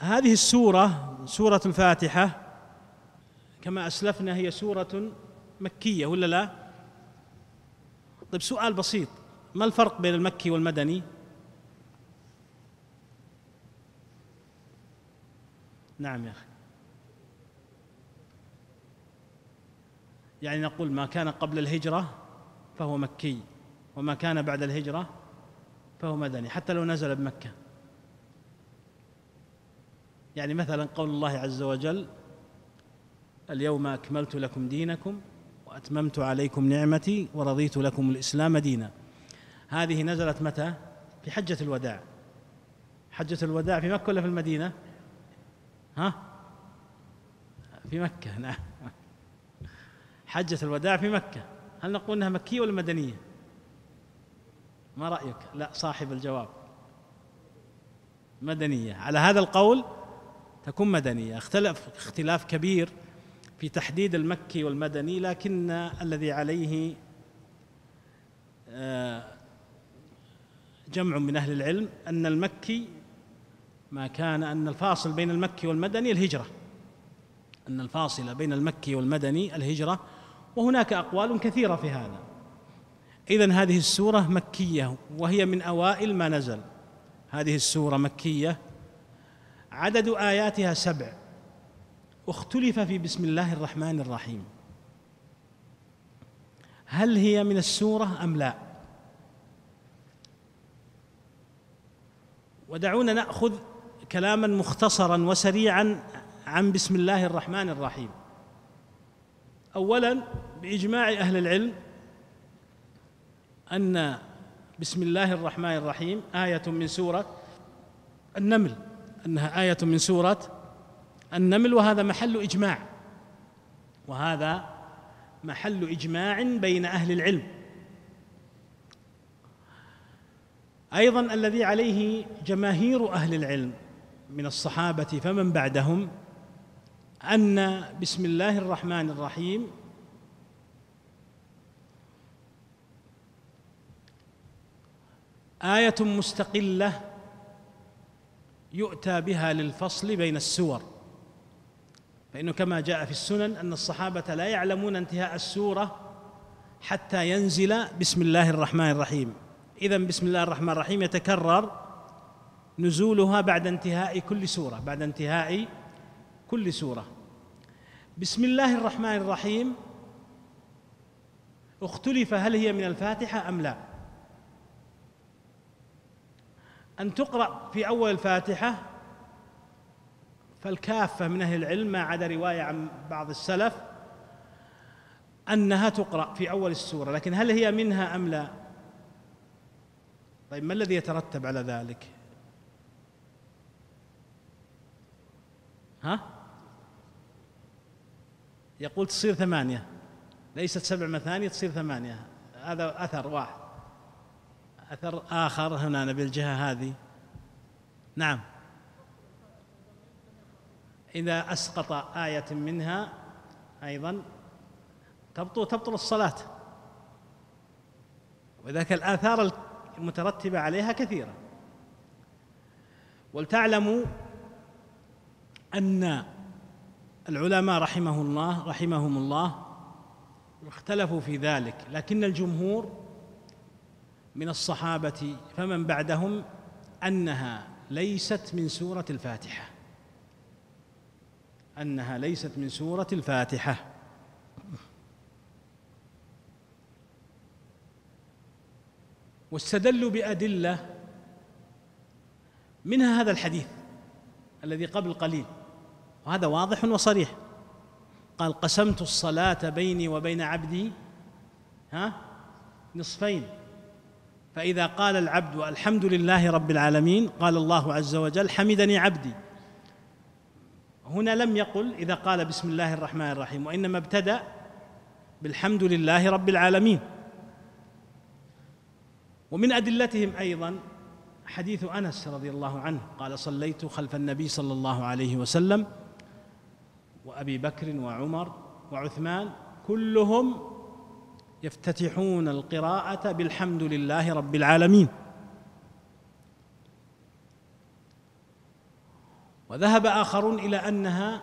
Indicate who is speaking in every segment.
Speaker 1: هذه السورة سورة الفاتحة كما أسلفنا هي سورة مكية ولا لا؟ طيب سؤال بسيط ما الفرق بين المكي والمدني؟ نعم يا أخي يعني نقول ما كان قبل الهجرة فهو مكي وما كان بعد الهجرة فهو مدني حتى لو نزل بمكة يعني مثلا قول الله عز وجل اليوم أكملت لكم دينكم وأتممت عليكم نعمتي ورضيت لكم الإسلام دينا هذه نزلت متى؟ في حجة الوداع حجة الوداع في مكة ولا في المدينة؟ ها؟ في مكة نعم حجة الوداع في مكة هل نقول إنها مكية ولا مدنية؟ ما رأيك؟ لا صاحب الجواب مدنية على هذا القول تكون مدنية. اختلف اختلاف كبير في تحديد المكي والمدني لكن الذي عليه آه، جمع من أهل العلم أن المكي ما كان أن الفاصل بين المكي والمدني الهجرة. أن الفاصل بين المكي والمدني الهجرة وهناك أقوال كثيرة في هذا. إذن هذه السورة مكية وهي من أوائل ما نزل. هذه السورة مكية عدد آياتها سبع. اختلف في بسم الله الرحمن الرحيم. هل هي من السورة أم لا؟ ودعونا نأخذ كلاما مختصرا وسريعا عن بسم الله الرحمن الرحيم. اولا بإجماع أهل العلم أن بسم الله الرحمن الرحيم آية من سورة النمل. أنها آية من سورة النمل وهذا محل إجماع. وهذا محل إجماع بين أهل العلم. أيضا الذي عليه جماهير أهل العلم من الصحابة فمن بعدهم أن بسم الله الرحمن الرحيم آية مستقلة يؤتى بها للفصل بين السور. فإنه كما جاء في السنن أن الصحابة لا يعلمون انتهاء السورة حتى ينزل بسم الله الرحمن الرحيم. اذا بسم الله الرحمن الرحيم يتكرر نزولها بعد انتهاء كل سورة بعد انتهاء كل سورة. بسم الله الرحمن الرحيم اختلف هل هي من الفاتحة أم لا؟ أن تقرأ في أول الفاتحة فالكافة من أهل العلم ما عدا رواية عن بعض السلف أنها تقرأ في أول السورة لكن هل هي منها أم لا؟ طيب ما الذي يترتب على ذلك؟ ها؟ يقول تصير ثمانية ليست سبع مثاني تصير ثمانية هذا أثر واحد. أثر آخر هنا بالجهة هذه. نعم. إذا أسقط آية منها أيضا تبطل تبطل الصلاة. وذلك الآثار المترتبة عليها كثيرة. ولتعلموا أن العلماء رحمه الله رحمهم الله اختلفوا في ذلك لكن الجمهور من الصحابة فمن بعدهم أنها ليست من سورة الفاتحة. أنها ليست من سورة الفاتحة. واستدلوا بأدلة منها هذا الحديث الذي قبل قليل وهذا واضح وصريح. قال قسمت الصلاة بيني وبين عبدي ها نصفين. فإذا قال العبد الحمد لله رب العالمين قال الله عز وجل حمدني عبدي. هنا لم يقل إذا قال بسم الله الرحمن الرحيم وإنما ابتدأ بالحمد لله رب العالمين. ومن أدلتهم أيضا حديث أنس رضي الله عنه قال صليت خلف النبي صلى الله عليه وسلم وأبي بكر وعمر وعثمان كلهم يفتتحون القراءة بالحمد لله رب العالمين. وذهب آخرون إلى أنها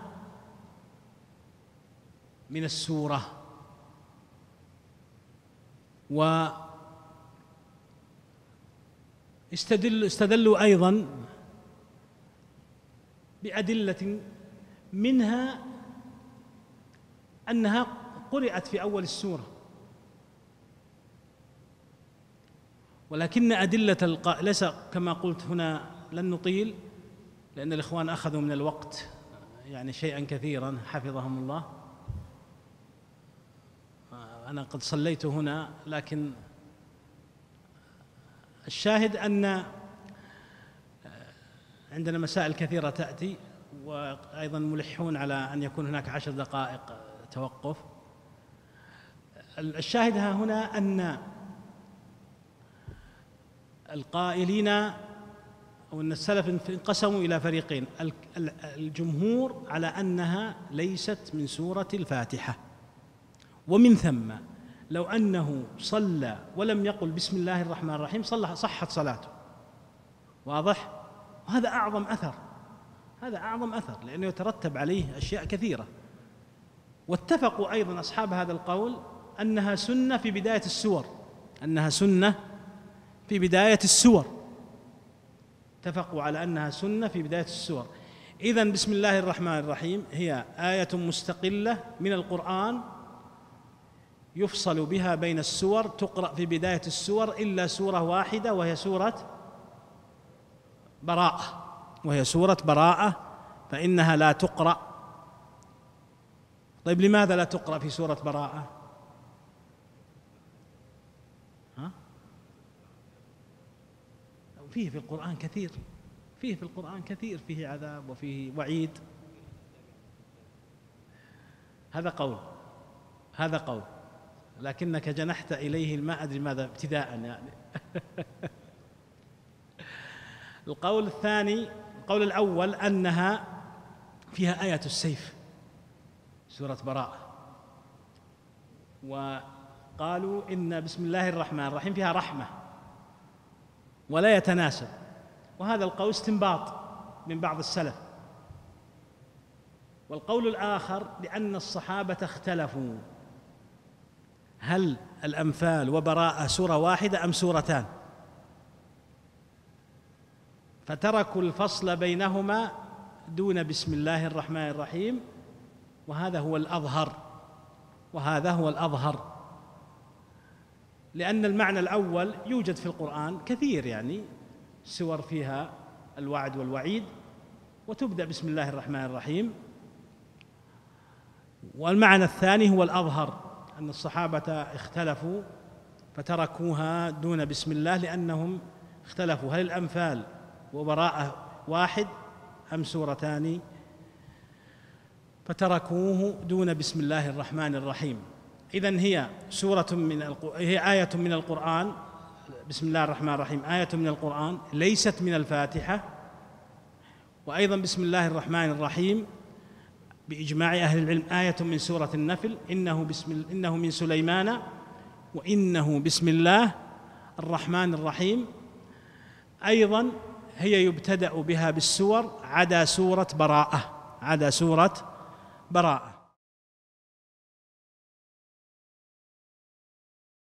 Speaker 1: من السورة. و استدل استدلوا أيضا بأدلة منها أنها قرأت في أول السورة. ولكن أدلة الق... ليس كما قلت هنا لن نطيل لأن الإخوان أخذوا من الوقت يعني شيئا كثيرا حفظهم الله. أنا قد صليت هنا لكن الشاهد أن عندنا مسائل كثيرة تأتي وأيضا ملحون على أن يكون هناك عشر دقائق توقف. الشاهد ها هنا أن القائلين أو أن السلف انقسموا إلى فريقين. الجمهور على أنها ليست من سورة الفاتحة ومن ثم لو أنه صلى ولم يقل بسم الله الرحمن الرحيم صلى صحت صلاته. واضح؟ وهذا أعظم أثر. هذا أعظم أثر لأنه يترتب عليه أشياء كثيرة. واتفقوا أيضا أصحاب هذا القول أنها سنة في بداية السور. أنها سنة في بداية السور. اتفقوا على أنها سنة في بداية السور. إذا بسم الله الرحمن الرحيم هي آية مستقلة من القرآن يفصل بها بين السور تقرأ في بداية السور إلا سورة واحدة وهي سورة براءة. وهي سورة براءة فإنها لا تقرأ. طيب لماذا لا تقرأ في سورة براءة؟ فيه في القرآن كثير فيه في القرآن كثير فيه عذاب وفيه وعيد. هذا قول هذا قول. لكنك جنحت إليه ما أدري ماذا ابتداء يعني. القول الثاني القول الأول أنها فيها آية السيف سورة براءة. وقالوا إن بسم الله الرحمن الرحيم فيها رحمة. ولا يتناسب. وهذا القول استنباط من بعض السلف. والقول الآخر لأن الصحابة اختلفوا. هل الأنفال وبراءة سورة واحدة أم سورتان؟ فتركوا الفصل بينهما دون بسم الله الرحمن الرحيم. وهذا هو الأظهر. وهذا هو الأظهر. لأن المعنى الأول يوجد في القرآن كثير يعني سور فيها الوعد والوعيد وتبدأ بسم الله الرحمن الرحيم. والمعنى الثاني هو الأظهر أن الصحابة اختلفوا فتركوها دون بسم الله لأنهم اختلفوا. هل الأنفال وبراءة واحد أم سورتان؟ فتركوه دون بسم الله الرحمن الرحيم. إذا هي سورة من. هي آية من القرآن. بسم الله الرحمن الرحيم. آية من القرآن. ليست من الفاتحة. وأيضا بسم الله الرحمن الرحيم. بإجماع أهل العلم آية من سورة النفل. إنه بسم إنه من سليمان. وإنه بسم الله الرحمن الرحيم. أيضا هي يبتدأ بها بالسور. عدا سورة براءة. عدا سورة براءة.